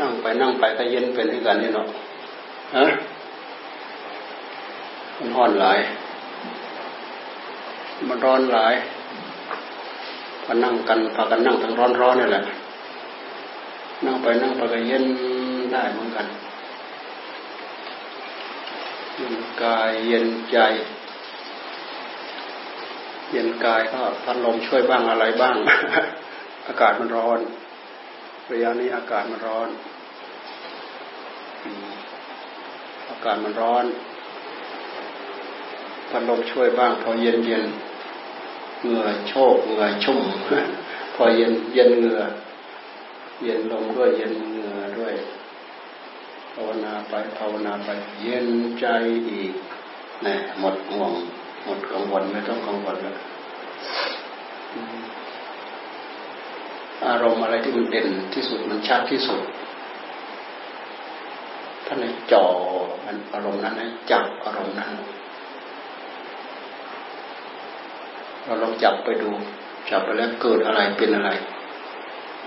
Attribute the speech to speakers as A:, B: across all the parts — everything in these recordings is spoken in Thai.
A: นั่งไปนั่งไปก็เย็นเป็นที่กันนี่เนาะฮะมันร้อนหลาย มันร้อนหลายพอนั่งกันพากันนั่งทั้งร้อนร้อนนี่แหละ นั่งไปนั่งไปก็เย็นได้เหมือนกันกายเย็นใจ เย็นกายก็พัดลมช่วยบ้างอะไรบ้าง อากาศมันร้อนระยะนี้อากาศมันร้อน อากาศมันร้อน พัดลมช่วยบ้าง พอเย็นเย็นเหงื่อโชกเหงื่อชุ่มพอเย็นเย็นเหงื่อเย็นลมด้วยเย็นเหงื่อด้วยภาวนาไปภาวนาไป เย็นใจอีกนี่หมดห่วง มดกังวลไม่ต้องกังวลแล้วอารมณ์อะไรที่มันเด่นที่สุดมันชัดที่สุดท่านจ่อมันอารมณ์นั้นให้จับอารมณ์นั้น เราลองจับไปดู จับไปแล้วเกิดอะไรเป็นอะไร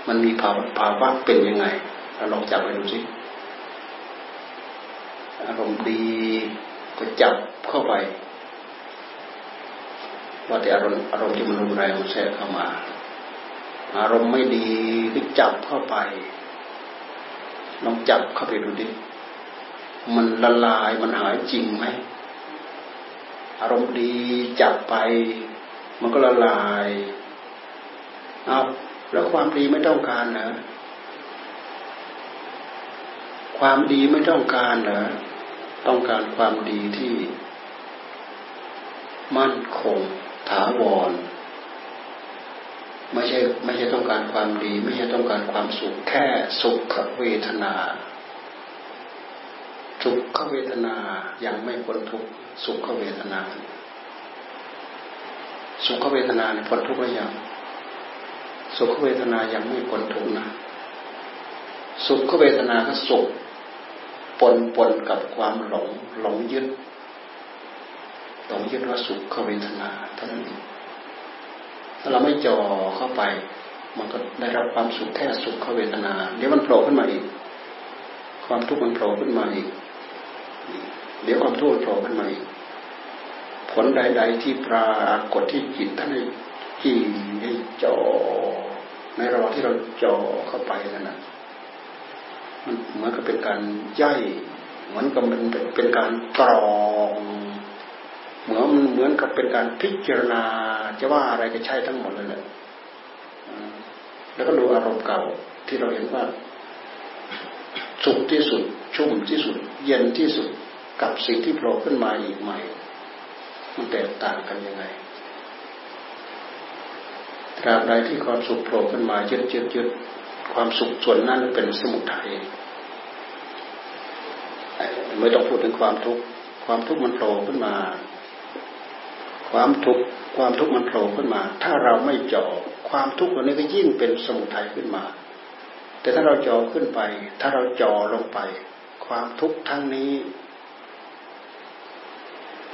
A: มันมีภาวะภาวะเป็นยังไงเราลองจับไปดูสิอารมณ์ดีก็จับเข้าไป ว่าแต่อารมณ์อารมณ์ที่มันรุนแรงมันแทรกเข้ามา อารมณ์ไม่ดีก็จับเข้าไปลองจับเข้าไปดูดิ มันละลายมันหายจริงไหม อารมณ์ดีจับไป มันก็ละลายเอาแล้วความดีไม่ต้องการเหรอความดีไม่ต้องการเหรอต้องการความดีที่ มั่นคง ถาวร ไม่ใช่ไม่ใช่ต้องการความดี ไม่ใช่ต้องการความสุขแค่สุขเวทนา สุขเวทนายังไม่พ้นทุกสุขเวทนา สุขเวทนาเนี่ยพ้นทุกหรือยังสุขเวทนายังไม่พ้นทุกนะสุขเวทนาก็สุขปนปนกับความหลงหลงยึด หลงยึดว่าสุขเวทนาเท่านั้นถ้าเราไม่จ่อเข้าไป มันก็ได้รับความสุขแค่สุขเวทนา เดี๋ยวมันโผล่ขึ้นมาอีก ความทุกข์มันโผล่ขึ้นมาอีก เดี๋ยวความทุกข์โผล่ขึ้นมาอีก ผลใด ๆ ที่ปรากฏที่จิตท่านให้จีให้จ่อในระหว่างที่เราจ่อเข้าไปนั่นนะมันเหมือนกับเป็นการย่อยเหมือนกับเป็นเป็นการตรอง เหมือนเหมือนกับเป็นการพิจารณาจะว่าอะไรก็ใช่ทั้งหมดเลยแหละแล้วก็ดูอารมณ์เก่าที่เราเห็นว่าสุขที่สุด ชุ่มที่สุด เย็นที่สุดกับสิ่งที่โผล่ขึ้นมาอีกใหม่ มันแตกต่างกันยังไงตราบใดที่ความสุขโผล่ขึ้นมายึดยึดยึดความสุขส่วนนั้นเป็นสมุทัยไม่ต้องพูดถึงความทุกข์ความทุกข์มันโผล่ขึ้นมา ความทุกข์ความทุกข์มันโผล่ขึ้นมา ถ้าเราไม่จ่อความทุกข์ตัวนี้ก็ยิ่งเป็นสมุทัยขึ้นมา แต่ถ้าเราจ่อขึ้นไป ถ้าเราจ่อลงไป ความทุกข์ทั้งนี้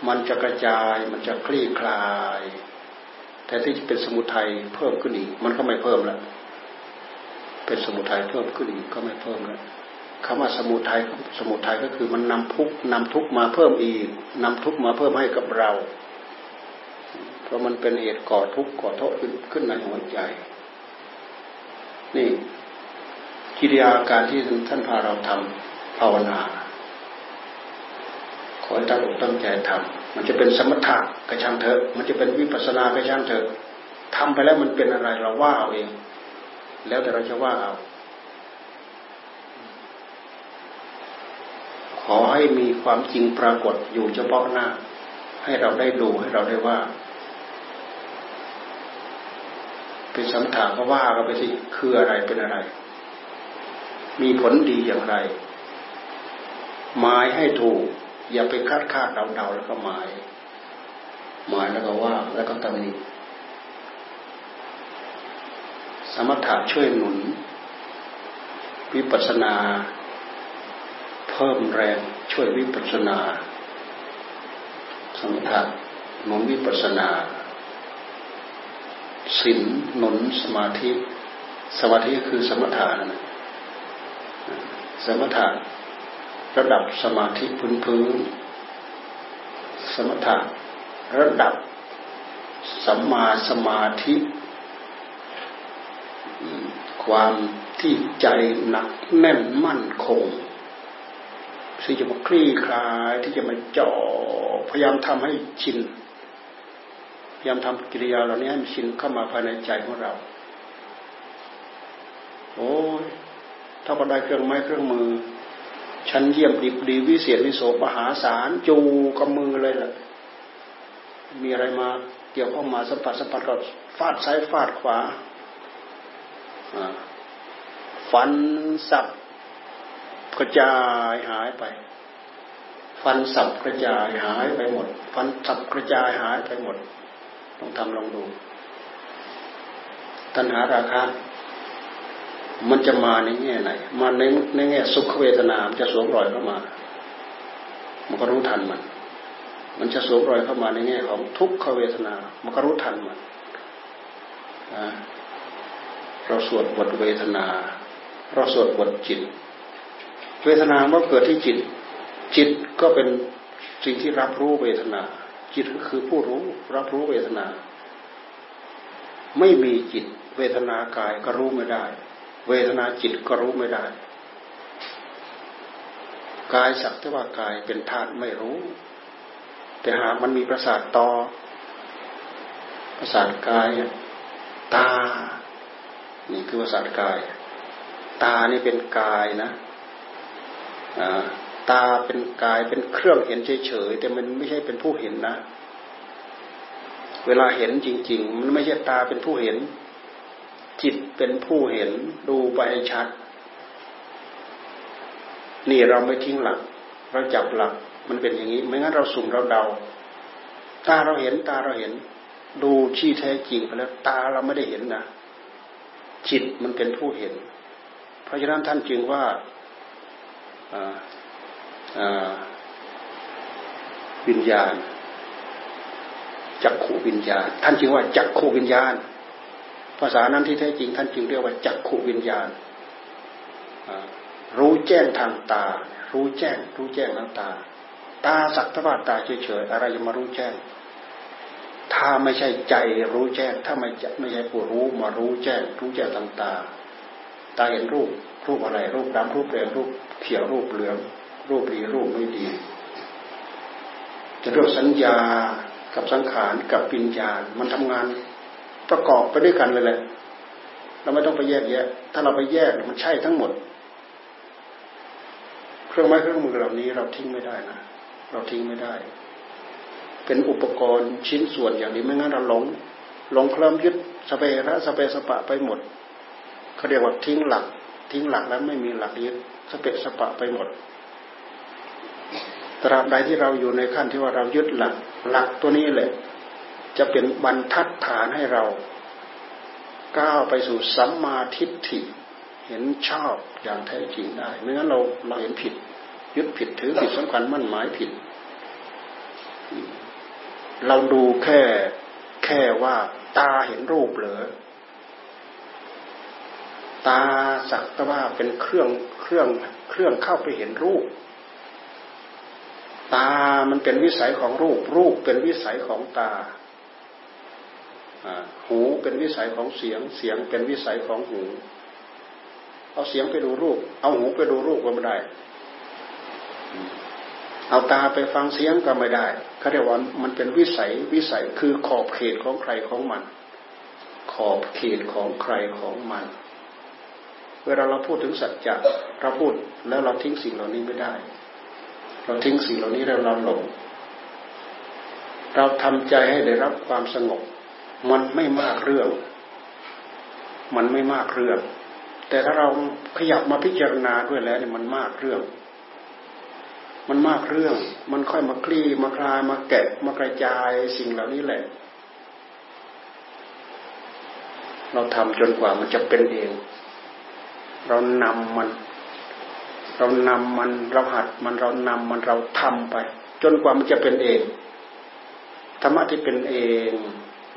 A: มันจะกระจายมันจะคลี่คลาย แต่ที่จะเป็นสมุทัยเพิ่มขึ้นอีก มันก็ไม่เพิ่มแล้วเป็นสมุทัยเพิ่มขึ้นอีกก็ไม่เพิ่มแล้วคำว่าสมุทัยสมุทัยก็คือมันนำทุกนำทุกมาเพิ่มอีกนำทุกมาเพิ่มให้กับเรา เพราะมันเป็นเหตุก่อทุกข์ก่อโทษขึ้นขึ้นในหัวใจ นี่กิริยาการที่ท่านพาเราทำภาวนา ขอตั้งอกตั้งใจทำมันจะเป็นสมถะกระช่างเถอะมันจะเป็นวิปัสสนากระช่างเถอะทำไปแล้วมันเป็นอะไรเราว่าเอาเอง แล้วแต่เราจะว่าเอาขอให้มีความจริงปรากฏอยู่เฉพาะหน้า ให้เราได้ดูให้เราได้ว่า เป็นสมถะก็ว่ากันไปสิคืออะไรเป็นอะไร มีผลดีอย่างไรหมายให้ถูก อย่าไปคาดคาดเดาเดาแล้วก็หมาย หมายแล้วก็ว่าแล้วก็ตำหนิสมถะช่วยหนุน วิปัสนา เพิ่มแรงช่วยวิปัสนา สมถะหนุนวิปัสนา ศีลหนุนสมาธิ สมาธิคือสมถะนะสมถะระดับสมาธิพื้นพื้นสมถะระดับสัมมาสมาธิ ความที่ใจหนักแน่นมั่นคงที่จะมาคลี่คลายที่จะมาจ่อพยายามทำให้ชิน พยายามทำกิริยาเหล่านี้ให้มันชินเข้ามาภายในใจของเรา โอ้ยถ้าพอไดเครื่องไม้เครื่องมือ ชั้นเยี่ยมดีดีวิเศษวิโสมหาศาลจูกับมือเลยล่ะ มีอะไรมาเกี่ยวข้องมาสัมผัสสัมผัสก็ฟาดซ้ายฟาดขวาฟันสับกระจายหายไป ฟันสับกระจายหายไปหมด ฟันสับกระจายหายไปหมด ลองทำลองดู ตัณหาราคะ มันจะมาในแง่ไหน มาในในแง่สุขเวทนา มันจะสวมรอยเข้ามา มันก็รู้ทันมัน มันจะสวมรอยเข้ามาในแง่ของทุกขเวทนา มันก็รู้ทันมันเราสวดบทเวทนา เราสวดบทจิต เวทนาเมื่อเกิดที่จิต จิตก็เป็นสิ่งที่รับรู้เวทนา จิตก็คือผู้รู้รับรู้เวทนา ไม่มีจิต เวทนากายก็รู้ไม่ได้ เวทนาจิตก็รู้ไม่ได้ กายสักแต่ว่ากายเป็นธาตุไม่รู้ แต่หากมันมีประสาทต่อ ประสาทกายตา นี่คือประสาทกาย ตานี่เป็นกายนะอ่า ตาเป็นกายเป็นเครื่องเห็นเฉยๆแต่มันไม่ใช่เป็นผู้เห็นนะ เวลาเห็นจริง ๆ มันไม่ใช่ตาเป็นผู้เห็น จิตเป็นผู้เห็น ดูไปชัด นี่เราไม่ทิ้งหลัก เราจับหลัก มันเป็นอย่างนี้ ไม่งั้นเราสุ่มเราเดา ตาเราเห็นตาเราเห็น ดูชี้แท้จริงไปแล้ว ตาเราไม่ได้เห็นนะจิตมันเป็นผู้เห็น เพราะฉะนั้นท่านจึงว่า วิญญาณจักขูวิญญาณ ท่านจึงว่าจักขูวิญญาณ ภาษานั้นที่แท้จริง ท่านจึงเรียกว่าจักขูวิญญาณรู้แจ้งทางตา รู้แจ้ง รู้แจ้งทางตา ตาสักทว่าตาเฉยๆอะไรจะมารู้แจ้ง ถ้าไม่ใช่ใจรู้แจ้ง ถ้าไม่ไม่ใช่ผู้รู้มารู้แจ้ง รู้แจ้งทางตา ตาเห็นรูป รูปอะไร รูปดำรูปแดงรูปเขียวรูปเหลือง รูปดีรูปไม่ดี จะเรียกสัญญากับสังขารกับปิญญาณมันทำงานประกอบไปด้วยกันเลยแหละ เราไม่ต้องไปแยกแยะ ถ้าเราไปแยกมันใช่ทั้งหมด เครื่องไม้เครื่องมือเหล่านี้เราทิ้งไม่ได้นะ เราทิ้งไม่ได้ เป็นอุปกรณ์ชิ้นส่วนอย่างนี้ไม่งั้นเราหลงหลงเคลิ้มยึดสเประสเปสปะไปหมดเขาเรียกว่าทิ้งหลัก ทิ้งหลักแล้วไม่มีหลักยึดสเปสปะไปหมด ตราบใดที่เราอยู่ในขั้นที่ว่าเรายึดหลักหลักตัวนี้แหละ จะเป็นบรรทัดฐานให้เรา ก้าวไปสู่สัมมาทิฏฐิ เห็นชอบอย่างแท้จริงได้ไม่งั้นเราเราเห็นผิด ยึดผิดถือผิดสำคัญมั่นหมายผิด เราดูแค่แค่ว่าตาเห็นรูปเหรอตาสักแต่ว่าเป็นเครื่องเครื่องเครื่องเข้าไปเห็นรูป ตามันเป็นวิสัยของรูป รูปเป็นวิสัยของตา หูเป็นวิสัยของเสียง เสียงเป็นวิสัยของหู เอาเสียงไปดูรูป เอาหูไปดูรูปก็ไม่ได้ เอาตาไปฟังเสียงก็ไม่ได้เขาเรียกว่ามันเป็นวิสัย วิสัยคือขอบเขตของใครของมัน ขอบเขตของใครของมัน เวลาเราพูดถึงสัจจะเราพูดแล้วเราทิ้งสิ่งเหล่านี้ไม่ได้ เราทิ้งสิ่งเหล่านี้แล้วเราหลงเราทำใจให้ได้รับความสงบ มันไม่มากเรื่อง มันไม่มากเรื่อง แต่ถ้าเราขยับมาพิจารณาด้วยแล้วเนี่ยมันมากเรื่อง มันมากเรื่อง มันค่อยมาคลี่มาคลายมาแกะมากระจายสิ่งเหล่านี้แหละ เราทำจนกว่ามันจะเป็นเอง เรานำมัน เรานำมันเราหัดมันเรานำมันเราทำไป จนกว่ามันจะเป็นเองธรรมะที่เป็นเอง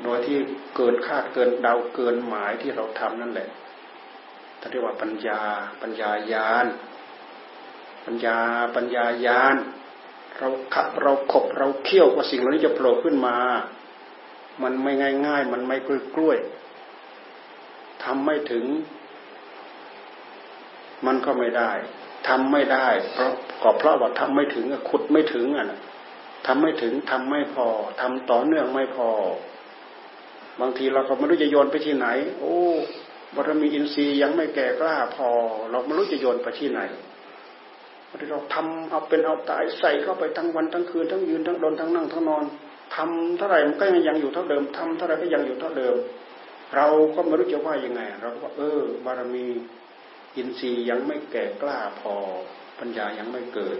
A: โดยที่เกินคาดเกินเดาเกินหมายที่เราทำนั่นแหละท่านเรียกว่าปัญญา ปัญญายาน ปัญญาปัญญายาน เราขับเราขบเราเคี่ยวว่าสิ่งเหล่านี้จะโผล่ขึ้นมา มันไม่ง่ายง่ายมันไม่กล้วยกล้วยทำไม่ถึง มันก็ไม่ได้ ทำไม่ได้ เพราะก็เพราะว่าทำไม่ถึงขุดไม่ถึงอะทำไม่ถึงทำไม่พอทำต่อเนื่องไม่พอ บางทีเราก็ไม่รู้จะโยนไปที่ไหน โอ้บารมีอินทรีย์ยังไม่แก่กล้าพอ เราไม่รู้จะโยนไปที่ไหนที่เราทำเอาเป็นเอาตายใส่เข้าไปทั้งวันทั้งคืนทั้งยืนทั้งเดินทั้งนั่งทั้งนอนทำเท่าไหร่มันก็ยังอยู่เท่าเดิมทำเท่าไหร่ก็ยังอยู่เท่าเดิม เราก็ไม่รู้จะว่ายังไง เราก็เออบารมี อินทรีย์ยังไม่แก่กล้าพอ ปัญญายังไม่เกิด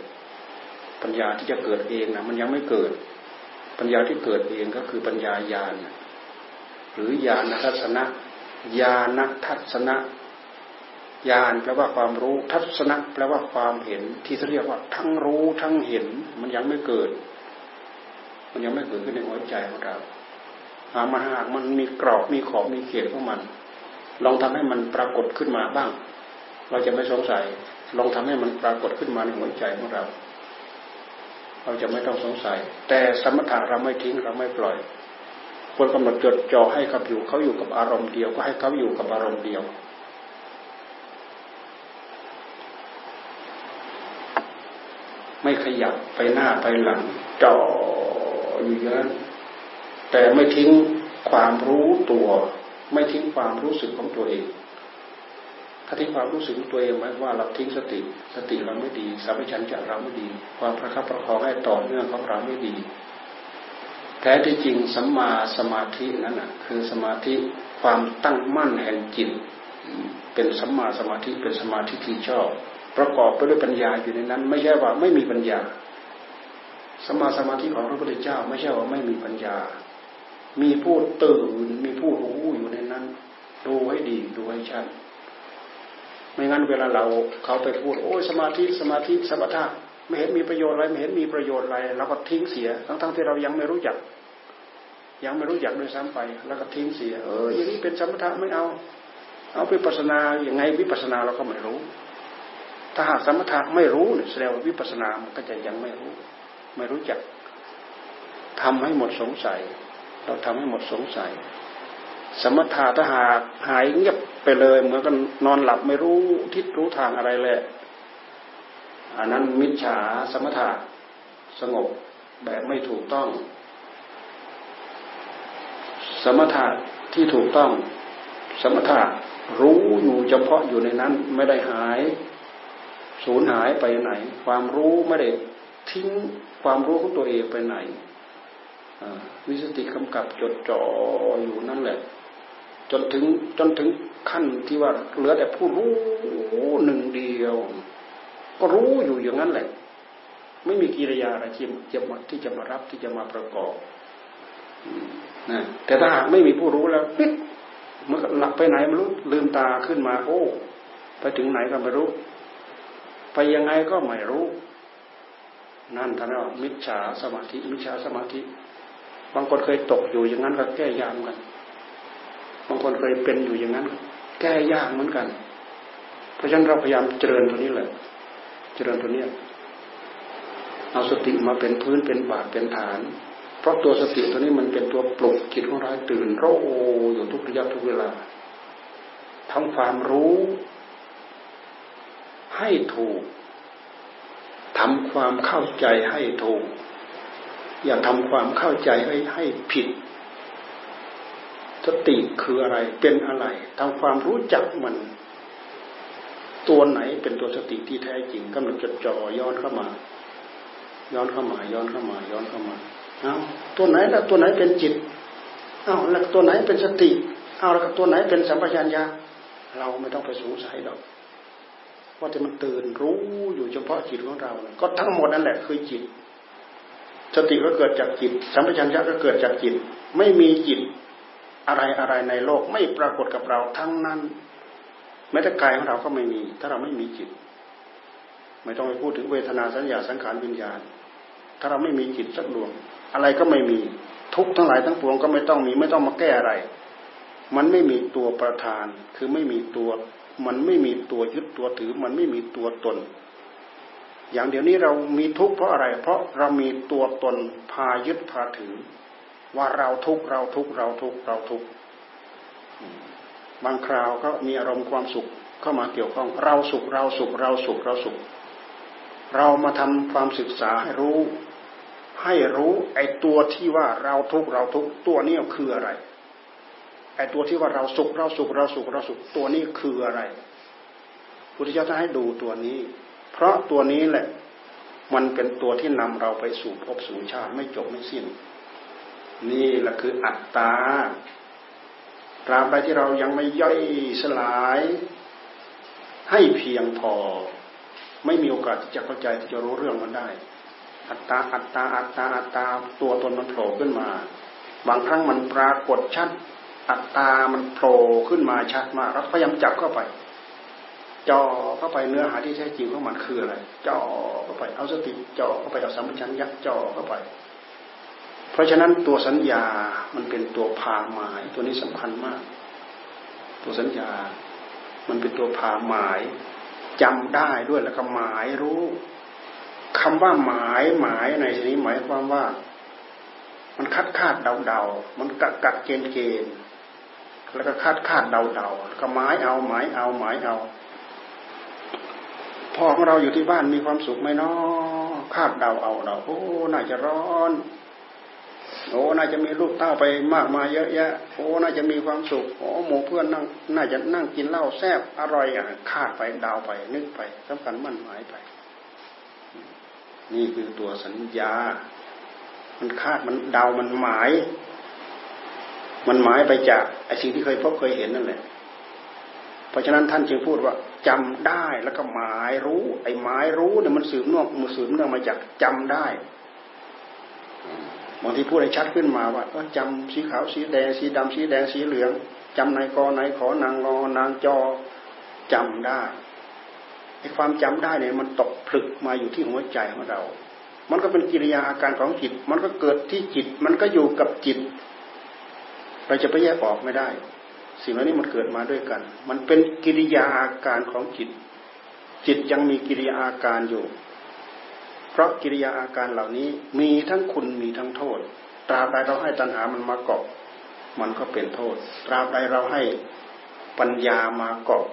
A: ปัญญาที่จะเกิดเองนะมันยังไม่เกิด ปัญญาที่เกิดเองก็คือปัญญาญาณหรือญาณทัศนะญาณทัศนะญาณแปลว่าความรู้ทัศนะแปลว่าความเห็นที่เรียกว่าทั้งรู้ทั้งเห็นมันยังไม่เกิด มันยังไม่เกิดขึ้นในหัวใจของเราหามาหากมันมีกรอบมีขอบมีเขตของมัน ลองทำให้มันปรากฏขึ้นมาบ้าง เราจะไม่สงสัย ลองทำให้มันปรากฏขึ้นมาในหัวใจของเรา เราจะไม่ต้องสงสัย แต่สมถะเราไม่ทิ้งเราไม่ปล่อยควรกำหนดจดจ่อให้เขาอยู่เขาอยู่กับอารมณ์เดียว ก็ให้เขาอยู่กับอารมณ์เดียวไม่ขยับไปหน้าไปหลังจ่ออยู่อย่างนั้นแต่ไม่ทิ้งความรู้ตัว ไม่ทิ้งความรู้สึกของตัวเอง ถ้าทิ้งความรู้สึกตัวเองหมว่าเราทิ้งสติ สติเราไม่ดีสัมผัสัญญะเราไม่ดี ความประคับประคองให้ต่อเนื่องของเราไม่ดี แท้ที่จริงสัมมาสมาธินั้นนะคือสมาธิความตั้งมั่นแห่งจิตเป็นสัมมาสมาธิเป็นสมาธิที่ชอบ ประกอบไปด้วยปัญญาอยู่ในนั้น ไม่ใช่ว่าไม่มีปัญญาสมาสมาธิของพระพุทธเจ้าไม่ใช่ว่าไม่มีปัญญา มีผู้ตื่นมีผู้รู้อยู่ในนั้น ดูให้ดีดูให้ชัด ไม่งั้นเวลาเราเขาไปพูดโอ้ยสมาธิสมาธิสมถะไม่เห็นมีประโยชน์อะไรไม่เห็นมีประโยชน์อะไรเราก็ทิ้งเสียทั้งๆที่เรายังไม่รู้จัก ยังไม่รู้จักด้วยซ้ำไป แล้วก็ทิ้งเสีย เอออย่างนี้เป็นสมถะไม่เอา เอาไปปัสนาอย่างไงวิปัสนาเราก็ไม่รู้ ถ้าหากสมถะไม่รู้เนี่ยแสดงว่าวิปัสนามันก็จะยังไม่รู้ ไม่รู้จักทำให้หมดสงสัย เราทำให้หมดสงสัย สมถะถ้าหากหายเงียบไปเลยเหมือนกันนอนหลับไม่รู้ทิศรู้ทางอะไรเลยอันนั้นมิจฉาสมถะสงบแบบไม่ถูกต้อง สมถะที่ถูกต้อง สมถะรู้อยู่เฉพาะอยู่ในนั้นไม่ได้หายสูญหายไปไหน ความรู้ไม่ได้ทิ้งความรู้ของตัวเองไปไหนวิสติกำกับจดจ่ออยู่นั่นแหละ จนถึงจนถึงขั้นที่ว่าเหลือแต่ผู้รู้หนึ่งเดียว ก็รู้อยู่อย่างนั้นแหละ ไม่มีกิริยาอะไรที่จะมาที่จะมารับที่จะมาประกอบนะแต่ถ้าหากไม่มีผู้รู้แล้วปิดเมื่อหลับไปไหนไม่รู้ลืมตาขึ้นมา โอ้ ไปถึงไหนก็ไม่รู้ ไปยังไงก็ไม่รู้ นั่นท่านว่ามิจฉาสมาธิมิจฉาสมาธิ บางคนเคยตกอยู่อย่างนั้นก็แก้ยากกัน บางคนเคยเป็นอยู่อย่างนั้น แก้ยากเหมือนกัน เพราะฉะนั้นเราพยายามเจริญตัวนี้แหละ เจริญตัวนี้เอาสติมาเป็นพื้นเป็นบาทเป็นฐาน เพราะตัวสติตัวนี้มันเป็นตัวปลุกจิตของเราตื่นโรอยู่ทุกระยะทุกเวลาทำความรู้ ให้ถูกทำความเข้าใจให้ถูก อย่าทำความเข้าใจให้ให้ผิด สติคืออะไรเป็นอะไรทำความรู้จักมัน ตัวไหนเป็นตัวสติที่แท้จริงกำลังจดจ่อย้อนเข้ามา ย้อนเข้ามา ย้อนเข้ามา ย้อนเข้ามาเอาตัวไหนล้วตัวไหนเป็นจิตเอาแล้วตัวไหนเป็นสติเอาแล้วตัวไหนเป็นสัมปชัญญะเราไม่ต้องไปสงสัยหรอกว่าจะมันตื่นรู้อยู่เฉพาะจิตของเรา ก็ทั้งหมดนั่นแหละคือจิต สติก็เกิดจากจิต สัมปชัญญะก็เกิดจากจิต ไม่มีจิต อะไรอะไรในโลกไม่ปรากฏกับเราทั้งนั้น แม้แต่กายของเราก็ไม่มี ถ้าเราไม่มีจิต ไม่ต้องไปพูดถึงเวทนาสัญญาสังขารวิญญาณ ถ้าเราไม่มีจิตสักดวง อะไรก็ไม่มีทุกทั้งหลายทั้งปวงก็ไม่ต้องมีไม่ต้องมาแก้อะไร มันไม่มีตัวประธาน คือไม่มีตัว มันไม่มีตัวยึดตัวถือ มันไม่มีตัวตน อย่างเดี๋ยวนี้เรามีทุกข์เพราะอะไร เพราะเรามีตัวตนพายึดพาถือ ว่าเราทุกข์เราทุกข์เราทุกข์เราทุกข์บางคราวก็มีอารมณ์ความสุขเข้ามาเกี่ยวข้อง เราสุขเราสุขเราสุขเราสุข เรามาทำความศึกษาให้รู้ ให้รู้ไอ้ตัวที่ว่าเราทุกข์เราทุกข์ตัวนี้คืออะไรไอ้ตัวที่ว่าเราสุขเราสุขเราสุขเราสุขตัวนี้คืออะไรพุทธเจ้าท่านให้ดูตัวนี้ เพราะตัวนี้แหละ มันเป็นตัวที่นำเราไปสู่ภพสู่ชาติไม่จบไม่สิ้น นี่แหละคืออัตตาตราบใดที่เรายังไม่ย่อยสลาย ให้เพียงพอ ไม่มีโอกาสที่จะเข้าใจที่จะรู้เรื่องมันได้ อัตตาอัตตาอัตตาอัตตาตัวตนมันโผล่ขึ้นมา บางครั้งมันปรากฏชัด อัตตามันโผล่ขึ้นมาชัดมากเราพยายามจับเข้าไปจ่อเข้าไปเนื้อหาที่แท้จริงของมันคืออะไรจ่อเข้าไปเอาสติจ่อเข้าไปเอาสัมผัสัญญาจ่อเข้าไป เพราะฉะนั้นตัวสัญญามันเป็นตัวพาหมาย ตัวนี้สำคัญมาก ตัวสัญญา มันเป็นตัวพาหมายจำได้ด้วยแล้วก็หมายรู้คำว่าหมายหมายในที่นี้หมายความว่า มันคัดคาดเดาเดามันกัดกัดเกณฑ์เกณฑ์แล้วก็คาดคาดเดาเดาก็หมายเอาหมายเอาหมายเอาพ่อของเราอยู่ที่บ้านมีความสุขไหมเนาะคาดเดาเอาเดาโอ้น่าจะร้อน โอ้น่าจะมีลูกเต้าไปมากมายเยอะแยะ โอ้น่าจะมีความสุข โอ้หมู่เพื่อนนั่งน่าจะนั่งกินเหล้าแซ่บอร่อยอะคาดไปดาวไปนึกไปสำคัญมั่นหมายไป นี่คือตัวสัญญา มันคาดมันเดามันหมาย มันหมายไปจากไอ้สิ่งที่เคยพบเคยเห็นนั่นแหละ เพราะฉะนั้นท่านจึงพูดว่าจำได้แล้วก็หมายรู้ ไอ้หมายรู้เนี่ยมันสืบนอกมันสืบเนื่องมาจากจำได้ บางทีพูดให้ชัดขึ้นมาว่าก็จำสีขาวสีแดงสีดำสีแดงสีเหลืองจำนายกนายขอนางงอนางจอจำได้ไอ้ความจำได้เนี่ยมันตกผลึกมาอยู่ที่หัวใจของเรา มันก็เป็นกิริยาอาการของจิต มันก็เกิดที่จิต มันก็อยู่กับจิต เราจะไปแยกออกไม่ได้ สิ่งเหล่านี้มันเกิดมาด้วยกัน มันเป็นกิริยาอาการของจิต จิตยังมีกิริยาอาการอยู่ ราะกิริยาอาการเหล่านี้มีทั้งคุณมีทั้งโทษ ตราบใดเราให้ตัณหามันมาเกาะ มันก็เป็นโทษ ตราบใดเราให้ปัญญามาเกาะ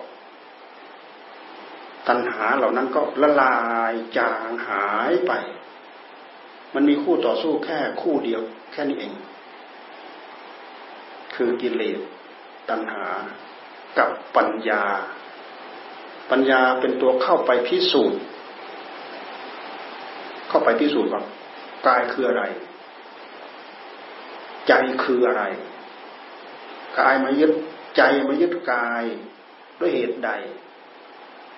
A: ตัณหาเหล่านั้นก็ละลายจางหายไป มันมีคู่ต่อสู้แค่คู่เดียวแค่นี้เอง คือกิเลสตัณหากับปัญญา ปัญญาเป็นตัวเข้าไปพิสูจน์าไปพิสูจน์ว่ากายคืออะไร ใจคืออะไร กายมายึดใจมายึดกายด้วยเหตุใด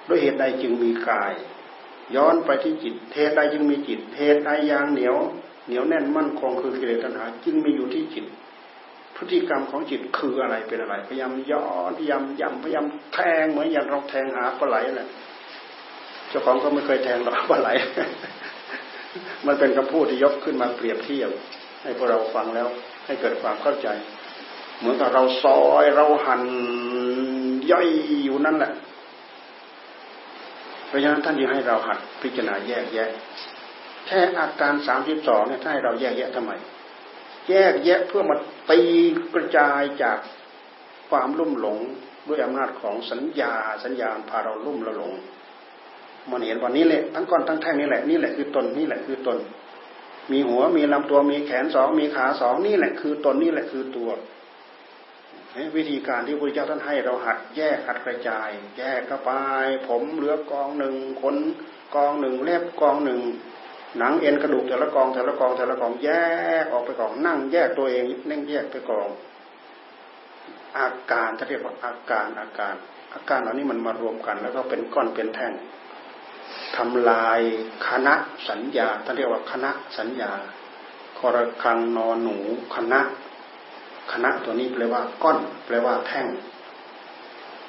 A: ด้วยเหตุใดจึงมีกาย ย้อนไปที่จิตเหตุใดจึงมีจิตเหตุใดยางเหนียว เหนียวแน่นมั่นคงคือกิเลสตัณหาจึงมีอยู่ที่จิต พฤติกรรมของจิตคืออะไรเป็นอะไร พยายามย้อนพยายามย้ำพยายามแทงเหมือนอย่างเราแทงหาปลาไหลแหละเจ้าของก็ไม่เคยแทงหรอกปลาไหล มันเป็นคำพูดที่ยกขึ้นมาเปรียบเทียบ ให้พวกเราฟังแล้ว ให้เกิดความเข้าใจ เหมือนกับเราซอยเราหั่นย่อยอยู่นั่นแหละเพราะฉะนั้นท่านยังให้เราหัดพิจารณาแยกแยะ แค่อาการสามสิบสองเนี่ยถ้าให้เราแยกแยะทำไม แยกแยะเพื่อมาตีกระจายจากความลุ่มหลงด้วยอำนาจของสัญญาสัญญาพาเราลุ่มเราหลง มันเห็นว่านี้แหละทั้งก้อนทั้งแท่งนี่แหละนี่แหละคือตนนี่แหละคือตน มีหัวมีลำตัวมีแขนสองมีขาสองนี่แหละคือตนนี่แหละคือตัววิธีการที่พระพุทธเจ้าท่านให้เราหัดแยกหัดกระจาย แยกกระปาย ผมเหลือกองหนึ่งขนกองหนึ่งเล็บกองหนึ่งหนังเอ็นกระดูกแต่ละกองแต่ละกองแต่ละกองแยกออกไปกองนั่งแยกตัวเองนั่งแยกไปกอง อาการถ้าเรียกว่าอาการอาการ อาการเหล่านี้มันมารวมกัน แล้วก็เป็นก้อนเป็นแท่ง ทำลายคณะสัญญาท่านเรียกว่าคณะสัญญาคอระคังนอนหนูคณะคณะตัวนี้แปลว่าก้อน แปลว่าแท่ง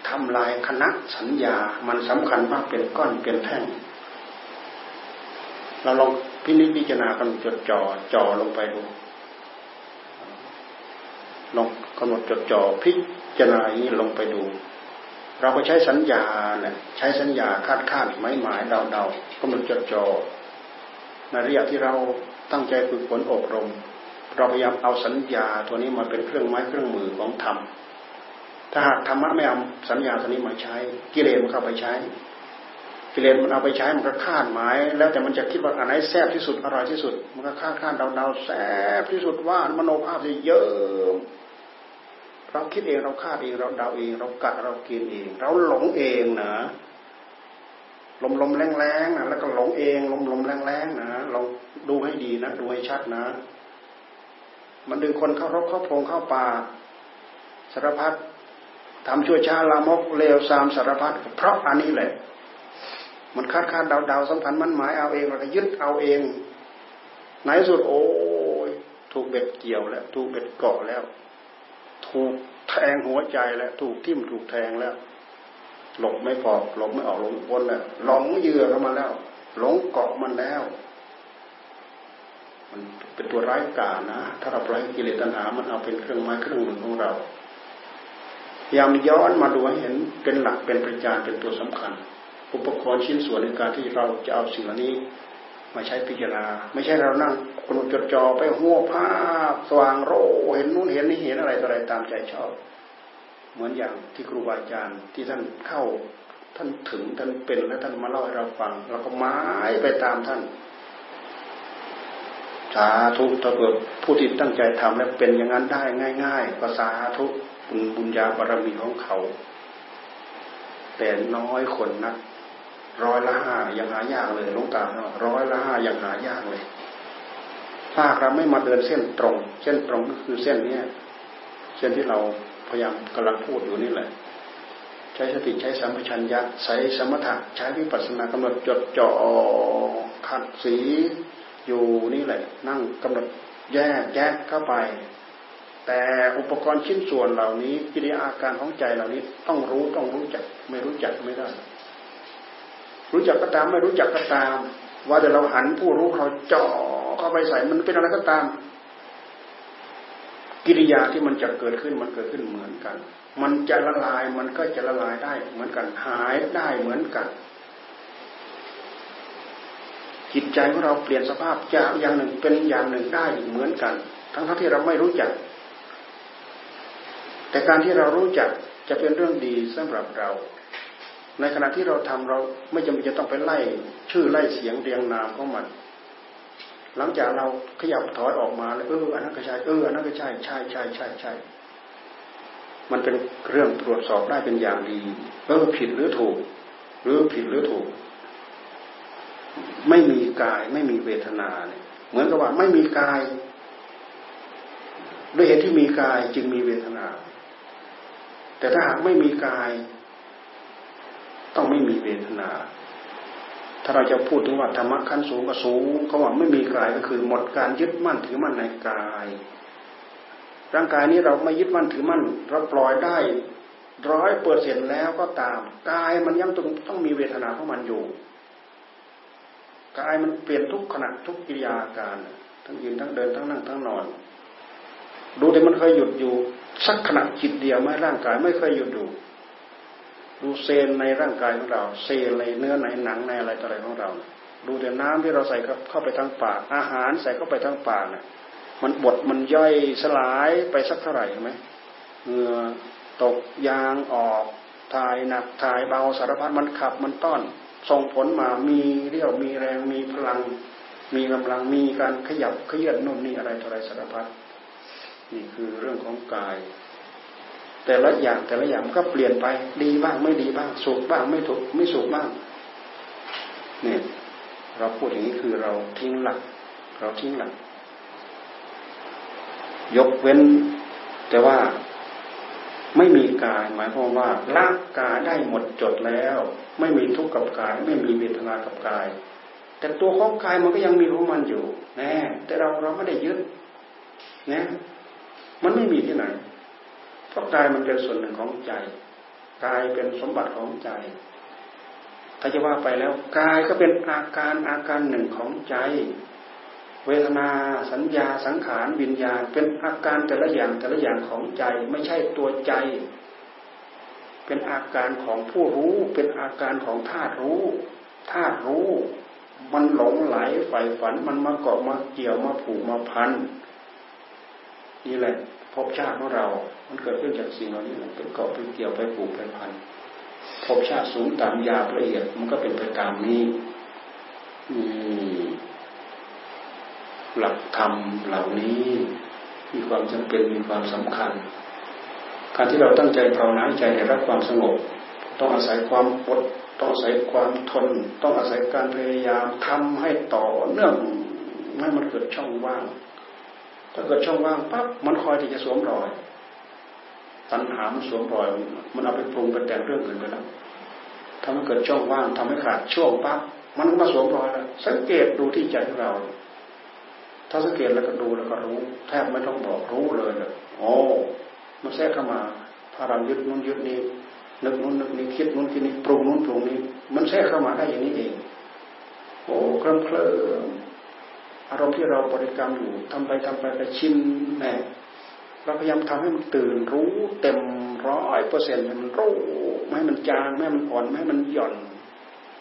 A: ทำลายคณะสัญญา มันสำคัญมากเป็นก้อนเป็นแท่ง เราลองพินิจพิจารณากันจดจ่อจ่อลงไปดูลองกำหนดจดจ่อพิจารณาอย่างนี้ลงไปดู เราก็ใช้สัญญาเนี่ยใช้สัญญาคาดคาดหมายหมายเดาเดากำหนดจดจ่อในระยะที่เราตั้งใจฝึกฝนอบรม เราพยายามเอาสัญญาตัวนี้มาเป็นเครื่องไม้เครื่องมือของธรรมถ้าหากธรรมะไม่เอาสัญญาตัวนี้มาใช้ กิเลสมันเข้าไปใช้ กิเลสมันเอาไปใช้มันก็คาดหมาย แล้วแต่มันจะคิดว่าอันไหนแซ่บที่สุดอร่อยที่สุด มันก็คาดคาดเดาเดาแซ่บที่สุดว่ามโนภาพที่เยอะ เราคิดเองเราคาดเองเราเดาเอง เรากัดเรากินเอง เราหลงเองนะลมลมแรงแรงนะแล้วก็หลงเองลมลมแรงแรงนะลองดูให้ดีนะดูให้ชัดนะ มันดึงคนเข้ารกเข้าพงเข้าป่าสารพัดทำชั่วช้าลามกเลวซามสารพัดเพราะอันนี้แหละ มันคาดคาดเดาเดาสัมพันธ์มันหมายเอาเองแล้วก็ยึดเอาเองในสุดโอ้ยถูกเบ็ดเกี่ยวแล้ว ถูกเบ็ดเกาะแล้ว ถูกแทงหัวใจแล้วถูกทิ่มถูกแทงแล้ว หลบไม่พอหลบไม่ออกหลงพ้นแล้วหลงเยื่อเข้ามาแล้ว หลงเกาะมันแล้ว มันเป็นตัวร้ายกาจนะ ถ้าเราปล่อยกิเลสตัณหา มันเอาเป็นเครื่องไม้เครื่องมือของเรายามย้อนมาดูให้เห็นเป็นหลักเป็นประจานเป็นตัวสำคัญ อุปกรณ์ชิ้นส่วนในการที่เราจะเอาสิ่งเหล่านี้ มาใช้พิจารณา ไม่ใช่เรานั่งกำหนดจดจ่อไปหัวภาพ สว่างโรเห็นนู้นเห็นนี่เห็นอะไรต่ออะไรตามใจชอบ เหมือนอย่างที่ครูบาอาจารย์ที่ท่านเข้าท่านถึงท่านเป็นแล้วท่านมาเล่าให้เราฟังเราก็หมายไปตามท่านสาธุถ้าเกิดผู้ที่ตั้งใจทำแล้วเป็นอย่างนั้นได้ง่ายๆก็สาธุบุญบุญญาบารมีของเขา แต่น้อยคนนัก ร้อยละห้ายังหายากเลยลุงตาเนาะร้อยละห้ายังหายากเลย ถ้าเราไม่มาเดินเส้นตรง เส้นตรงก็คือเส้นเนี้ยเส้นที่เราพยายามกำลังพูดอยู่นี่แหละ ใช้สติใช้สัมปชัญญะใช้สมถะใช้วิปัสสนากำหนดจดจ่อขัดสีอยู่นี่แหละ นั่งกำหนดแยกแยกเข้าไป แต่อุปกรณ์ชิ้นส่วนเหล่านี้กิริยาอาการของใจเหล่านี้ต้องรู้ต้องรู้จักไม่รู้จักไม่ได้ รู้จักก็ตามไม่รู้จักก็ตาม ว่าแต่เราหันผู้รู้เราเจ่อเข้าไปใส่มันเป็นอะไรก็ตาม กิริยาที่มันจะเกิดขึ้นมันเกิดขึ้นเหมือนกัน มันจะละลายมันก็จะละลายได้เหมือนกันหายได้เหมือนกันจิตใจของเราเปลี่ยนสภาพจากอย่างหนึ่งเป็นอย่างหนึ่งได้เหมือนกัน ทั้งที่เราไม่รู้จัก แต่การที่เรารู้จักจะเป็นเรื่องดีสำหรับเรา ในขณะที่เราทำเราไม่จำเป็นจะต้องไปไล่ชื่อไล่เสียงเรียงนามของมัน หลังจากเราขยับถอยออกมาแล้วเอออันนั้นก็ใช่เอออันนั้นก็ใช่ใช่ใช่ใช่ใช่มันเป็นเรื่องตรวจสอบได้เป็นอย่างดีเออผิดหรือถูก หรือผิดหรือถูก ไม่มีกายไม่มีเวทนาเนี่ยเหมือนกับว่าไม่มีกาย ด้วยเหตุที่มีกายจึงมีเวทนา แต่ถ้าหากไม่มีกาย ต้องไม่มีเวทนา ถ้าเราจะพูดถึงว่าธรรมะขั้นสูงก็สูงเขาว่าไม่มีกายก็คือ หมดการยึดมั่นถือมั่นในกาย ร่างกายนี้เราไม่ยึดมั่นถือมั่นเราปล่อยได้ร้อยเปอร์เซ็นแล้วก็ตามกายมันยังต้องต้องมีเวทนาของมันอยู่กายมันเปลี่ยนทุกขณะทุกกิริยาการทั้งยืนทั้งเดินทั้งนั่งทั้งนอน ดูแต่มันเคยหยุดอยู่สักขณะจิตเดียวไม่ร่างกายไม่เคยหยุดดู ดูเซลในร่างกายของเรา เซลในเนื้อในหนังในอะไรต่ออะไรของเรา ดูแต่น้ำที่เราใส่เข้าไปทางปาก อาหารใส่เข้าไปทางปากเนี่ยมันบดมันย่อยสลายไปสักเท่าไหร่ไหมเหงื่อตกยางออกถ่ายหนักถ่ายเบาสารพัดมันขับมันต้อน ส่งผลมามีเรี่ยวมีแรงมีพลัง มีกำลังมีการขยับขยื่นนู่นนี่อะไรต่ออะไรสารพัดนี่คือเรื่องของกาย แต่ละอย่างแต่ละอย่างก็เปลี่ยนไป ดีบ้างไม่ดีบ้างสุขบ้างไม่ถูกไม่สุขบ้างเนี่ยเราพูดอย่างนี้คือเราทิ้งหลัก เราทิ้งหลัก ยกเว้น แต่ว่าไม่มีกาย หมายความว่าละกายได้หมดจดแล้ว ไม่มีทุกข์กับกาย ไม่มีเวทนากับกาย แต่ตัวของกายมันก็ยังมีของมันอยู่แน่แต่เราเราไม่ได้ยึดนะมันไม่มีที่ไหน เพราะกายมันเป็นส่วนหนึ่งของใจกายเป็นสมบัติของใจ ถ้าจะว่าไปแล้วกายก็เป็นอาการอาการหนึ่งของใจ เวทนาสัญญาสังขารวิญญาณเป็นอาการแต่ละอย่างแต่ละอย่างของใจ ไม่ใช่ตัวใจ เป็นอาการของผู้รู้ เป็นอาการของธาตุรู้ธาตุรู้ มันหลงไหลใฝ่ฝันมันมาเกาะมาเกี่ยวมาผูกมาพันนี่แหละ ภพชาติของเรา มันเกิดขึ้นจากสิ่งเหล่านี้เป็นเกาะเป็นเกี่ยวไปผูกไปพันภพชาติสูงต่ำยาวละเอียดมันก็เป็นไปตามนี้หลักธรรมเหล่านี้ มีความจำเป็นมีความสำคัญ การที่เราตั้งใจภาวนาใจให้รับความสงบ ต้องอาศัยความอดต้องอาศัยความทน ต้องอาศัยการพยายามทำให้ต่อเนื่องไม่มันเกิดช่องว่าง ถ้าเกิดช่องว่างปั๊บมันคอยที่จะสวมรอย ตัณหามันสวมรอย มันเอาไปปรุงไปแต่งเรื่องอื่นไปแล้วถ้ามันเกิดช่องว่างทำให้ขาดช่วงปั๊บมันก็มาสวมรอยแล้วสังเกตดูที่ใจของเรา ถ้าสังเกตแล้วก็ดูแล้วก็รู้ แทบไม่ต้องบอกรู้เลยเลยโอ้มันแทรกเข้ามาพาเรายึดนู้นยึดนี้นึกนู้นนึกนี้คิดนู้นคิดนี้ปรุงนู้นปรุงนี้ มันแทรกเข้ามาได้อย่างนี้เองโอ้เคลิ้มเคลิ้ม อารมณ์ที่เราบริกรรมอยู่ทำไปทำไปไปชินแน่เราพยายามทำให้มันตื่นรู้เต็มร้อยเปอร์เซ็นต์ให้มันรู้ไม่ให้มันจางไม่ให้มันอ่อนไม่ให้มันหย่อน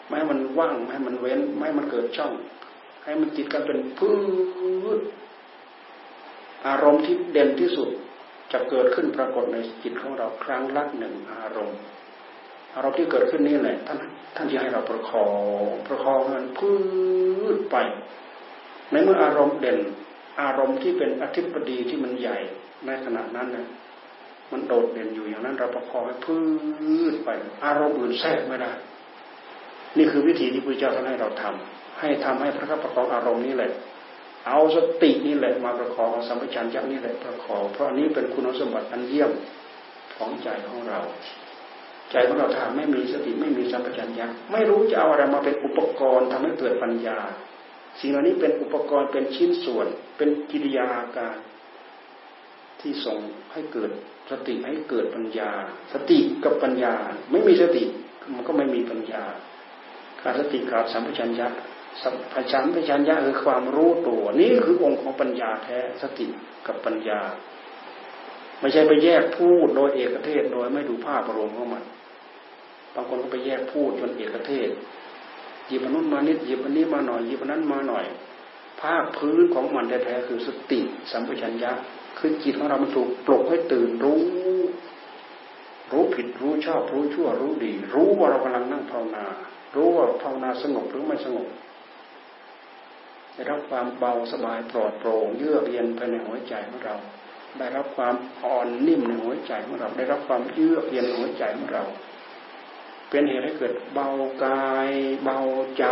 A: ไม่ให้มันว่างไม่ให้มันเว้นไม่ให้มันเกิดช่อง ให้มันติดกันเป็นพืชอารมณ์ที่เด่นที่สุดจะเกิดขึ้นปรากฏในจิตของเราครั้งละหนึ่งอารมณ์ อารมณ์ที่เกิดขึ้นนี่แหละท่านท่านที่ให้เราประคองประคองมันพืชไป ในเมื่ออารมณ์เด่น อารมณ์ที่เป็นอธิปดีที่มันใหญ่ในขณะนั้นเนี่ยมันโดดเด่นอยู่อย่างนั้น เราประคองให้พืชไป อารมณ์อื่นแทรกไม่ได้ นี่คือวิธีที่พระเจ้าท่านให้เราทำให้ทำให้พระคับประคองอารมณ์นี้แหละ เอาสตินี่แหละมาประคองสัมปชัญญะนี่แหละประคองเพราะอันนี้เป็นคุณสมบัติอันเยี่ยมของใจของเรา ใจของเราถ้าไม่มีสติไม่มีสัมปชัญญะไม่รู้จะเอาอะไรมาเป็นอุปกรณ์ทำให้เกิดปัญญา สิ่งเหล่านี้เป็นอุปกรณ์เป็นชิ้นส่วน เป็นกิริยาการ ที่ส่งให้เกิดสติให้เกิดปัญญา สติกับปัญญา ไม่มีสติมันก็ไม่มีปัญญาขาดสติขาดสัมปชัญญะสัมปชัญญะญะคือความรู้ตัวนี่คือองค์ของปัญญาแท้สติกับปัญญา ไม่ใช่ไปแยกพูดโดยเอกเทศโดยไม่ดูภาพรวมเข้ามาบางคนก็ไปแยกพูดจนเอกเทศ ยิบอันนู้นมานิดหยิบอันนี้มาหน่อยหยิบอันนั้นมาหน่อย ภาคพื้นของมันแท้ๆคือสติสัมปชัญญะคือจิตของเรามันถูกปลุกให้ตื่นรู้ รู้ผิดรู้ชอบรู้ชั่วรู้ดี รู้ว่าเรากำลังนั่งภาวนา รู้ว่าภาวนาสงบหรือไม่สงบได้รับความเบาสบายปลอดโปร่งเยือกเย็นภายในหัวใจของเรา ได้รับความอ่อนนิ่มในหัวใจของเรา ได้รับความเยือกเย็นในหัวใจของเรา เป็นเหตุให้เกิดเบากาย เบาใจ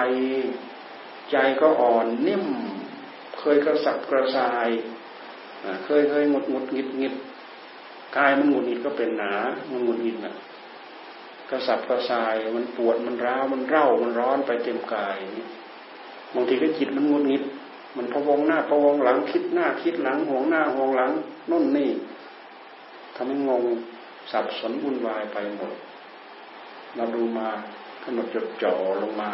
A: ใจก็อ่อนนิ่ม เคยกระสับกระส่าย เคยเคยหงดหงดหงิดหงิดกายมันหงุดหงิดก็เป็นหนา มันหงุดหงิดนะกระสับกระส่าย มันปวด มันร้าว มันเร่า มันร้อนไปเต็มกาย บางทีก็จิตมันงุดงิด มันพะวงหน้าพะวงหลัง คิดหน้าคิดหลัง ห่วงหน้าห่วงหลังนู่นนี่ทำให้งงสับสนวุ่นวายไปหมด เราดูมากำหนดจดจ่อลงมา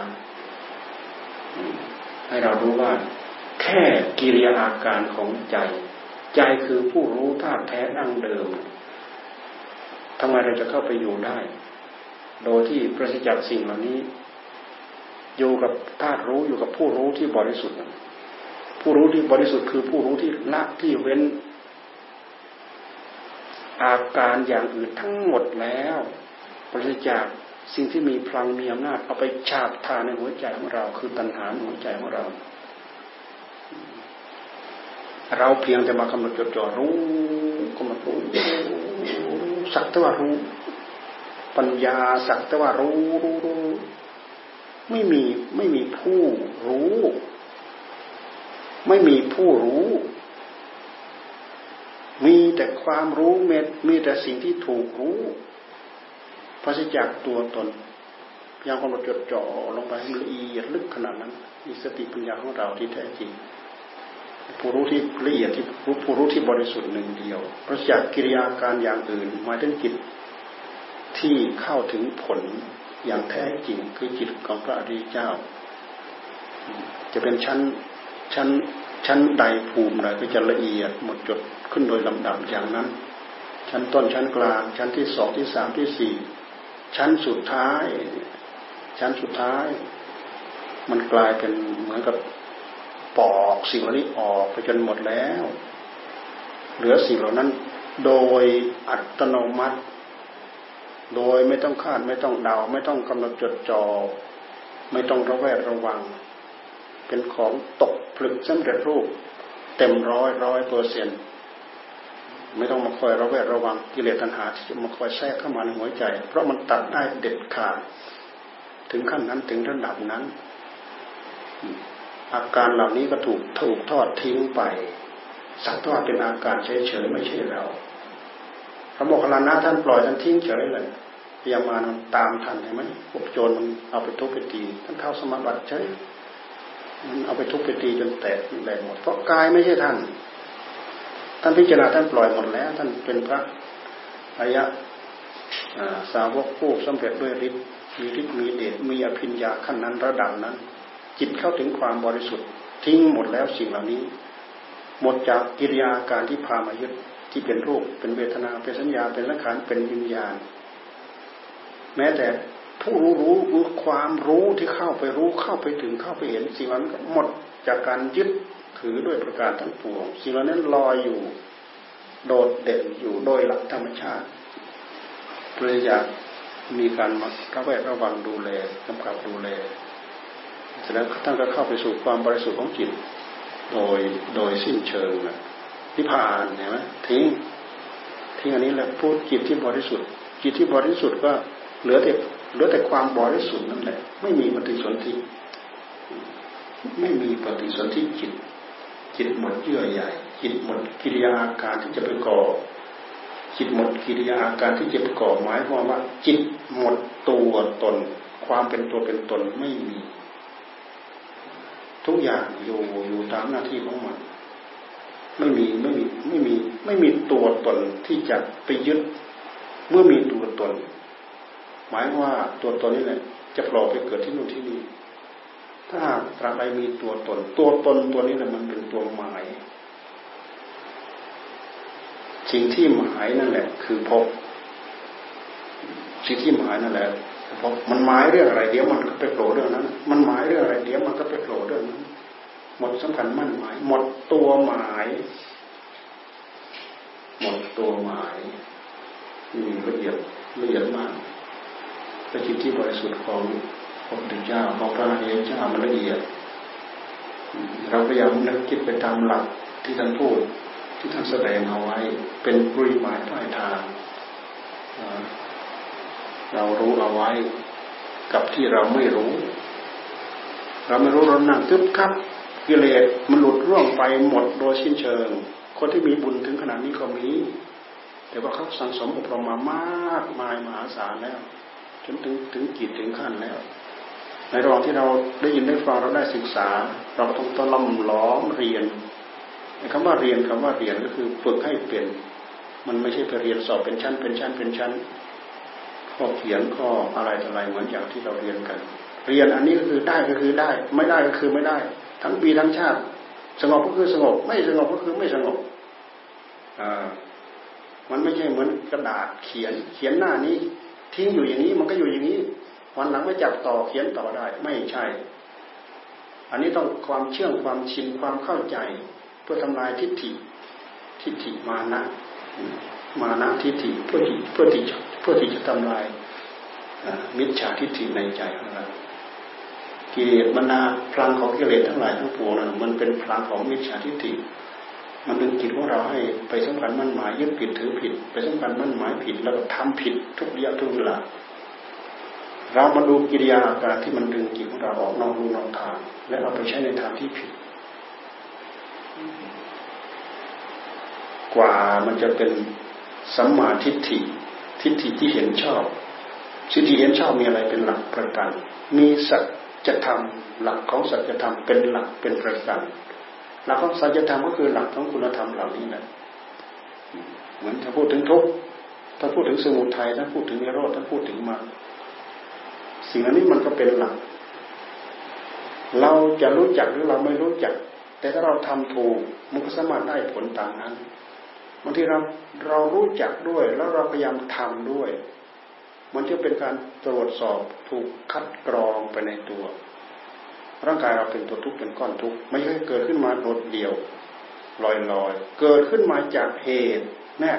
A: ให้เรารู้ว่า แค่กิริยาอาการของใจ ใจคือผู้รู้ธาตุแท้นั่งเดิมทำไมเราจะเข้าไปอยู่ได้ โดยที่ประสิทธิ์จากสิ่งเหล่านี้ อยู่กับธาตุรู้อยู่กับผู้รู้ที่บริสุทธิ์ ผู้รู้ที่บริสุทธิ์คือผู้รู้ที่ละที่เว้น อาการอย่างอื่นทั้งหมดแล้ว ประสิทธิ์จาก สิ่งที่มีพลังมีอำนาจเอาไปฉาบทาในหัวใจของเรา คือตัณหาในหัวใจของเรา เราเพียงแต่มากำหนดจดจ่อรู้กำหนดรู้สักแต่ว่ารู้ ปัญญาสักแต่ว่ารู้รู้รู้ไม่มีไม่มีผู้รู้ ไม่มีผู้รู้ มีแต่ความรู้เม็ดมีแต่สิ่งที่ถูกรู้ พระสิจักตัวตนยังความจดจ่อลงไปให้ละเอียดลึกขนาดนั้นมีสติปัญญาของเราที่แท้จริงผู้รู้ที่ละเอียดที่ผู้รู้ที่บริสุทธิ์หนึ่งเดียวพระจักกิริยาการอย่างอื่นหมายถึงจิตที่เข้าถึงผลอย่างแท้จริงคือจิตของพระอริยเจ้า จะเป็นชั้นชั้นชั้นใดภูมิใดก็จะละเอียดหมดจดขึ้นโดยลำดับอย่างนั้น ชั้นต้นชั้นกลาง ชั้นที่สองที่สามที่สี่ ชั้นสุดท้าย ชั้นสุดท้าย มันกลายเป็นเหมือนกับปอกสิ่งเหล่านี้ออกไปจนหมดแล้ว เหลือสิ่งเหล่านั้น โดยอัตโนมัติ โดยไม่ต้องคาดไม่ต้องเดา ไม่ต้องกำหนดจดจอ่อไม่ต้องระแวดระวัง เป็นของตกผลึกสำเร็จรูป เต็มร้อยร้อยเปอร์เซ็น ไม่ต้องมาคอยระแวดระวังกิเลสตัณหาที่จะมาคอยแทรกเข้ามาในหัวใจ เพราะมันตัดได้เด็ดขาดถึงขั้นนั้นถึงระดับนั้น อาการเหล่านี้ก็ถูกถูกทอดทิ้งไป สักทอดเป็นอาการเฉยๆไม่ใช่เราพระโมคคัลลานะท่านปล่อยท่านทิ้งเฉยเลยพยามามันตามทันเห็นไหมพวกโจรมันเอาไปทุบไปตีท่านเข้าสมาบัติเฉยมันเอาไปทุบไปตีจนแตกแหลกหมดเพราะกายไม่ใช่ท่านานพิจารณาท่านปล่อยหมดแล้ว ท่านเป็นพระอายะสาวกผู้สำเร็จด้วยฤทธิ์มีฤทธิ์มีเดชมีอภิญญาขั้นนั้นระดับนั้น จิตเข้าถึงความบริสุทธิ์ทิ้งหมดแล้วสิ่งเหล่านี้ หมดจากกิริยาการที่พามายึดที่เป็นรูปเป็นเวทนาเป็นสัญญาเป็นสังขารเป็นวิญญาณ แม้แต่ผู้รู้รู้รู้ความรู้ที่เข้าไปรู้เข้าไปถึงเข้าไปเห็นสิ่งนั้นก็หมดจากการยึด ถือด้วยประการทั้งปวงสิ่งเหล่านั้นลอยอยู่โดดเด่นอยู่โดยหลักธรรมชาติเพื่อจะมีการมาระแวดระวังดูแลกำกับดูแลเสร็จแล้วท่านก็เข้าไปสู่ความบริสุทธิ์ของจิต โดยโดยสิ้นเชิงนะนิพพานเห็นไหมทิ้งทิ้งอันนี้แหละพูดจิตที่บริสุทธิ์จิตที่บริสุทธิ์ก็เหลือแต่เหลือแต่ความบริสุทธิ์นั่นแหละ ไม่มีปฏิสนธิไม่มีปฏิสนธิจิต จิตหมดเยื่อใหญ่จิตหมดกิริยาอาการที่จะไปก่อจิตหมดกิริยาอาการที่จะไปก่อหมายความว่า จิตหมดตัวตน ความเป็นตัวเป็นตนไม่มี ทุกอย่างอยู่อยู่ตามหน้าที่ของมันไม่มีไม่มีไม่มีไม่มีตัวตนที่จะไปยึด เมื่อมีตัวตน หมายว่าตัวตนนี่แหละจะปล่อยไปเกิดที่นู่นที่นี่ ถ้าตราบใดมีตัวตน ตัวตนตัวนี้แหละมันเป็นตัวหมาย สิ่งที่หมายนั่นแหละ คือพบสิ่งที่หมายนั่นแหละพบมันหมายเรื่องอะไร เดี๋ยวมันก็ไปโผล่เรื่องนั้น มันหมายเรื่องอะไร เดี๋ยวมันก็ไปโผล่เรื่องนั้นหมดสำคัญมั่นหมาย หมดตัวหมาย หมดตัวหมายนี่ละเอียดละเอียดมากเป็นจิตที่บริสุทธิ์ของพระพุทธเจ้าของพระอริยเจ้า มันละเอียด เราพยายามนึกคิดไปตามหลักที่ท่านพูด ที่ท่านแสดงเอาไว้ เป็นปริมาณปลายทาง เรารู้เอาไว้กับที่เราไม่รู้ เราไม่รู้เรานั่งทึบครับกิเลสมันหลุดร่วงไปหมดโดยสิ้นเชิง คนที่มีบุญถึงขนาดนี้ก็มี แต่ว่าเขาสังสมอบรมมามากมายมหาศาลแล้ว จนถึงถึงกิจถึงขั้นแล้ว ในระหว่างที่เราได้ยินได้ฟังเราได้ศึกษา เราต้องต้อล้อมล้อมเรียนคำว่าเรียนคำว่าเรียนก็คือฝึกให้เป็น มันไม่ใช่ไปเรียนสอบเป็นชั้น เป็นชั้นเป็นชั้นข้อเขียนข้ออะไรต่ออะไรเหมือนอย่างที่เราเรียนกัน เรียนอันนี้ก็คือได้ก็คือได้ ไม่ได้ก็คือไม่ได้ ทั้งปีทั้งชาติ สงบก็คือสงบ ไม่สงบก็คือไม่สงบอ่ามันไม่ใช่เหมือนกระดาษเขียน เขียนหน้านี้ ทิ้งอยู่อย่างนี้มันก็อยู่อย่างนี้ วันหลังไม่จับต่อเขียนต่อได้ ไม่ใช่ อันนี้ต้องความเชื่อความชินความเข้าใจ เพื่อทำลายทิฏฐิ ทิฏฐิมานะ มานะทิฏฐิเพื่อที่เพื่อที่เพื่อที่จะทำลายมิจฉาทิฏฐิในใจของเรากิเลสมนาพลังของกิเลสทั้งหลายทั้งปวงนั้นมันเป็นพลังของมิจฉาทิฏฐิ มันดึงจิตของเราให้ไปสำคัญมั่นหมายยึดผิดถือผิด ไปสำคัญมั่นหมายผิดแล้วก็ทำผิดทุกอย่างทุกเวลา เรามาดูกิริยาอาการที่มันดึงจิตของเราออกนอกรูนอกทาง และเอาไปใช้ในทางที่ผิด กว่ามันจะเป็นสัมมาทิฏฐิ ทิฏฐิที่เห็นชอบทิฏฐิเห็นชอบมีอะไรเป็นหลักประกัน มีสัจธรรมหลักของสัจธรรมเป็นหลักเป็นประกันหลักของสัจธรรมก็คือหลักของคุณธรรมเหล่านี้แหละเหมือนถ้าพูดถึงทุกถ้าพูดถึงสมุทัยถ้าพูดถึงนิโรธถ้าพูดถึงมรรค สิ่งอันนี้มันก็เป็นหลัก เราจะรู้จักหรือเราไม่รู้จัก แต่ถ้าเราทำถูกมันก็สามารถได้ผลตามนั้นบางทีเราเรารู้จักด้วย แล้วเราพยายามทำด้วย มันจะเป็นการตรวจสอบถูกคัดกรองไปในตัว ร่างกายเราเป็นตัวทุกข์เป็นก้อนทุกข์ไม่ใช่เกิดขึ้นมาโดดเดี่ยวลอยลอยเกิดขึ้นมาจากเหตุแน่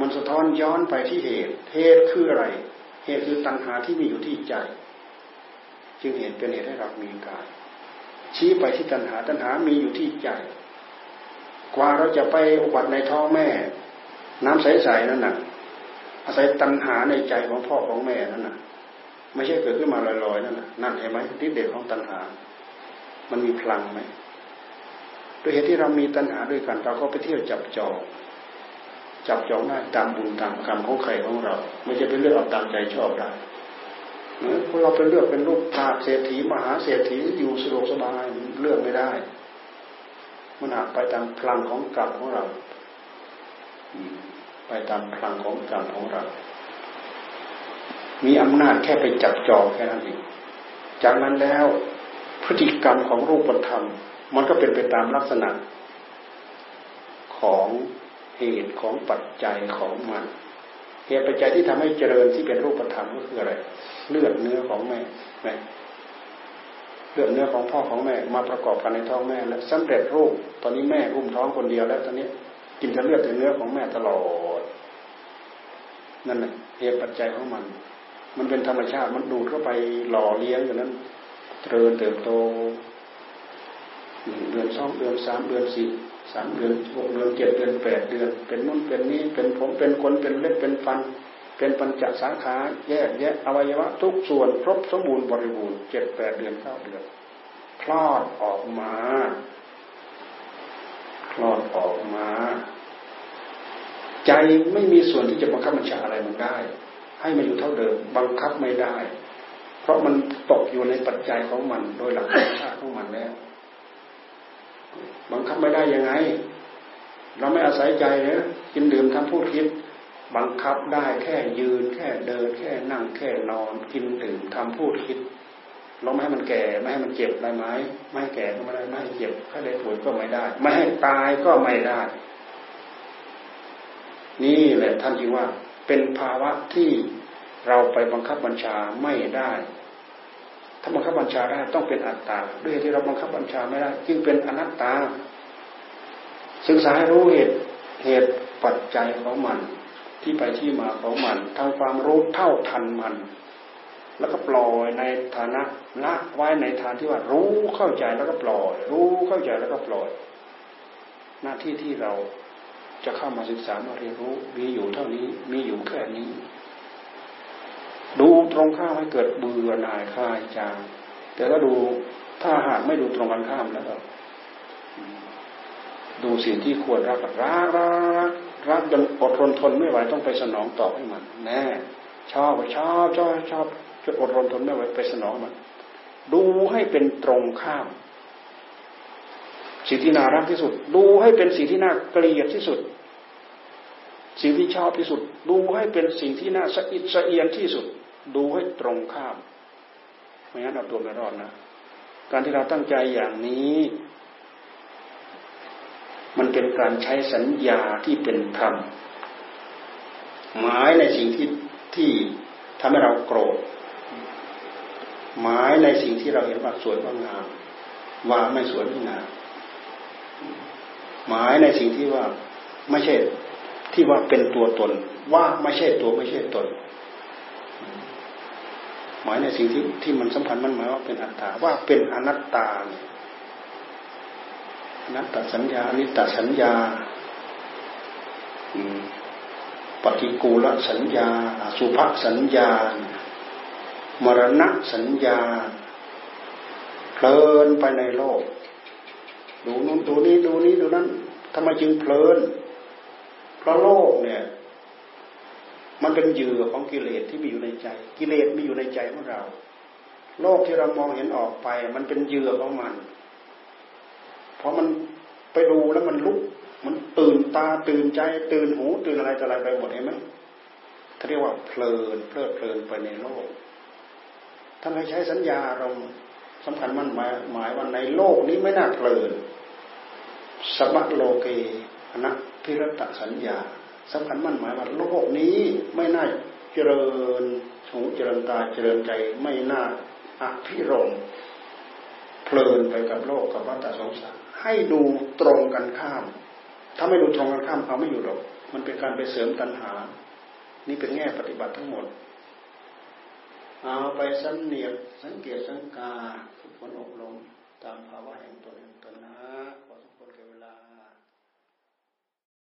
A: มันสะท้อนย้อนไปที่เหตุ เหตุคืออะไร เหตุคือตัณหาที่มีอยู่ที่ใจ จึงเห็นเป็นเหตุให้เรามีกาย ชี้ไปที่ตัณหาตัณหามีอยู่ที่ใจ กว่าเราจะไปอุบัติในท้องแม่ น้ำใสๆนั่นน่ะ อาศัยตัณหาในใจของพ่อของแม่นั่นน่ะ ไม่ใช่เกิดขึ้นมาลอยๆนั่นน่ะนั่นเห็นไหมที่เด็ดของตัณหา มันมีพลังไหมโดยเหตุที่เรามีตัณหาด้วยกัน เราก็ไปเที่ยวจับจอง จับจองได้ตามบุญตามกรรมของใครของเรา ไม่ใช่ไปเลือกเอาตามใจชอบได้เมื่อเราไปเลือกเป็นลูกตาเศรษฐีมหาเศรษฐีอยู่สะดวกสบายเลือกไม่ได้ มันหักไปตามพลังของกรรมของเราไปตามพลังของกรรมของเรา มีอำนาจแค่ไปจับจองแค่นั้นเองจากนั้นแล้วพฤติกรรมของรูปธรรม มันก็เป็นไปตามลักษณะของ เหตุของปัจจัยของมันเหตุปัจจัยที่ทำให้เจริญที่เป็นรูปธรรมก็คืออะไร เลือดเนื้อของแม่แม่เลือดเนื้อของพ่อของแม่มาประกอบกันในท้องแม่แล้วสำเร็จรูป ตอนนี้แม่อุ้มท้องคนเดียวแล้ว ตอนนี้กินแต่เลือดแต่เนื้อของแม่ตลอดนั่นแหละเหตุปัจจัยของมัน มันเป็นธรรมชาติมันดูดเข้าไปหล่อเลี้ยงอย่างนั้นเจริญเติบโต เดือนสองเดือนสามเดือนสี่สามเดือนหกเดือนเจ็ดเดือนแปดเดือน เป็นนุ่นเป็นนี้เป็นผมเป็นคนเป็นเล็บเป็นฟัน เป็นปัญจสาขาแยกแยะอวัยวะ ทุกส่วนครบสมบูรณ์บริบูรณ์เจ็ดแปดเดือนเก้าเดือนคลอดออกมาคลอดออกมา ใจไม่มีส่วนที่จะบังคับบัญชาอะไรมันได้ ให้มันอยู่เท่าเดิม บังคับไม่ได้ เพราะมันตกอยู่ในปัจจัยของมันโดยหลักธรรมชาติของมันแล้ว บังคับไม่ได้ยังไง เราไม่อาศัยใจนะกินดื่มทำพูดคิด บังคับได้แค่ยืน แค่เดิน แค่นั่งแค่นอน กินดื่มทำพูดคิดเราไม่ให้มันแก่ไม่ให้มันเจ็บได้ไหมไม่ให้แก่ก็ไม่ได้ไม่ให้เจ็บไม่ได้ป่วยก็ไม่ได้ ไม่ให้ตายก็ไม่ได้ นี่แหละท่านจึงว่า เป็นภาวะที่เราไปบังคับบัญชาไม่ได้ ถ้าบังคับบัญชาได้ต้องเป็นอัตตา ด้วยที่เราบังคับบัญชาไม่ได้ จึงเป็นอนัตตา ศึกษาให้รู้เหตุเหตุปัจจัยของมัน ที่ไปที่มาของมันทำความรู้เท่าทันมัน แล้วก็ปล่อยในฐานะละไว้ในฐานที่ว่ารู้เข้าใจแล้วก็ปล่อย รู้เข้าใจแล้วก็ปล่อย หน้าที่ที่เราจะเข้ามาศึกษามาเรียนรู้มีอยู่เท่านี้มีอยู่แค่นี้ ตรงข้ามให้เกิดเบื่อหน่ายคลายจาง แต่ถ้าดูถ้าหากไม่ดูตรงกันข้ามแล้วก็ดูสิ่งที่ควรรักรักรักรักจนอดทนทนไม่ไหวต้องไปสนองตอบให้มัน แน่ ชอบชอบชอบชอบจนอดทนทนไม่ไหวไปสนองมันดูให้เป็นตรงข้ามสิ่งที่น่ารักที่สุด ดูให้เป็นสิ่งที่น่าเกลียดที่สุด สิ่งที่ชอบที่สุด ดูให้เป็นสิ่งที่น่าสะอิดสะเอียนที่สุด ดูให้ตรงข้ามไม่งั้นเราตัวไม่รอดนะการที่เราตั้งใจอย่างนี้ มันเป็นการใช้สัญญาที่เป็นธรรมหมายในสิ่งที่ที่ทำให้เราโกรธหมายในสิ่งที่เราเห็นว่าสวยว่างาม ว่าไม่สวยไม่งามหมายในสิ่งที่ว่าไม่ใช่ที่ว่าเป็นตัวตน ว่าไม่ใช่ตัวไม่ใช่ตน หมายในสิ่งที่ที่มันสำคัญมันหมายว่าเป็นอัตตาว่าเป็นอนัตตาเนี่ยอนัตตสัญญาอนิตตสัญญาปฏิกูลสัญญาสุภสัญญามรณะสัญญาเพลินไปในโลก ดูนู้นดูนี้ดูนี้ดูนั้นทำไมจึงเพลินเพราะโลกเนี่ย มันเป็นเหยื่อของกิเลสที่มีอยู่ในใจ กิเลสมีอยู่ในใจของเรา โลกที่เรามองเห็นออกไป มันเป็นเหยื่อของมันพอมันไปดูแล้วมันลุก มันตื่นตาตื่นใจ ตื่นหู ตื่นอะไรต่ออะไรไปหมดเห็นไหมเขาเรียกว่าเพลินเพลิดเพลินไปในโลกท่านให้ใช้สัญญาเราสำคัญมันหมายหมายว่าในโลกนี้ไม่น่าเพลินสัพโลเกอนัพิรตสัญญา สำคัญมั่นหมายว่าโลกนี้ไม่น่าเจริญหูเจริญตาเจริญใจไม่น่าอภิรมเพลินไปกับโลกกับวัฏสงสารให้ดูตรงกันข้าม ถ้าไม่ดูตรงกันข้ามเขาไม่อยู่หรอก มันเป็นการไปเสริมตัณหา นี่เป็นแง่ปฏิบัติทั้งหมด เอาไปสังเนียบสังเกตสังกาฝึกฝนอบรมตามภาวะแห่งตนตนนะ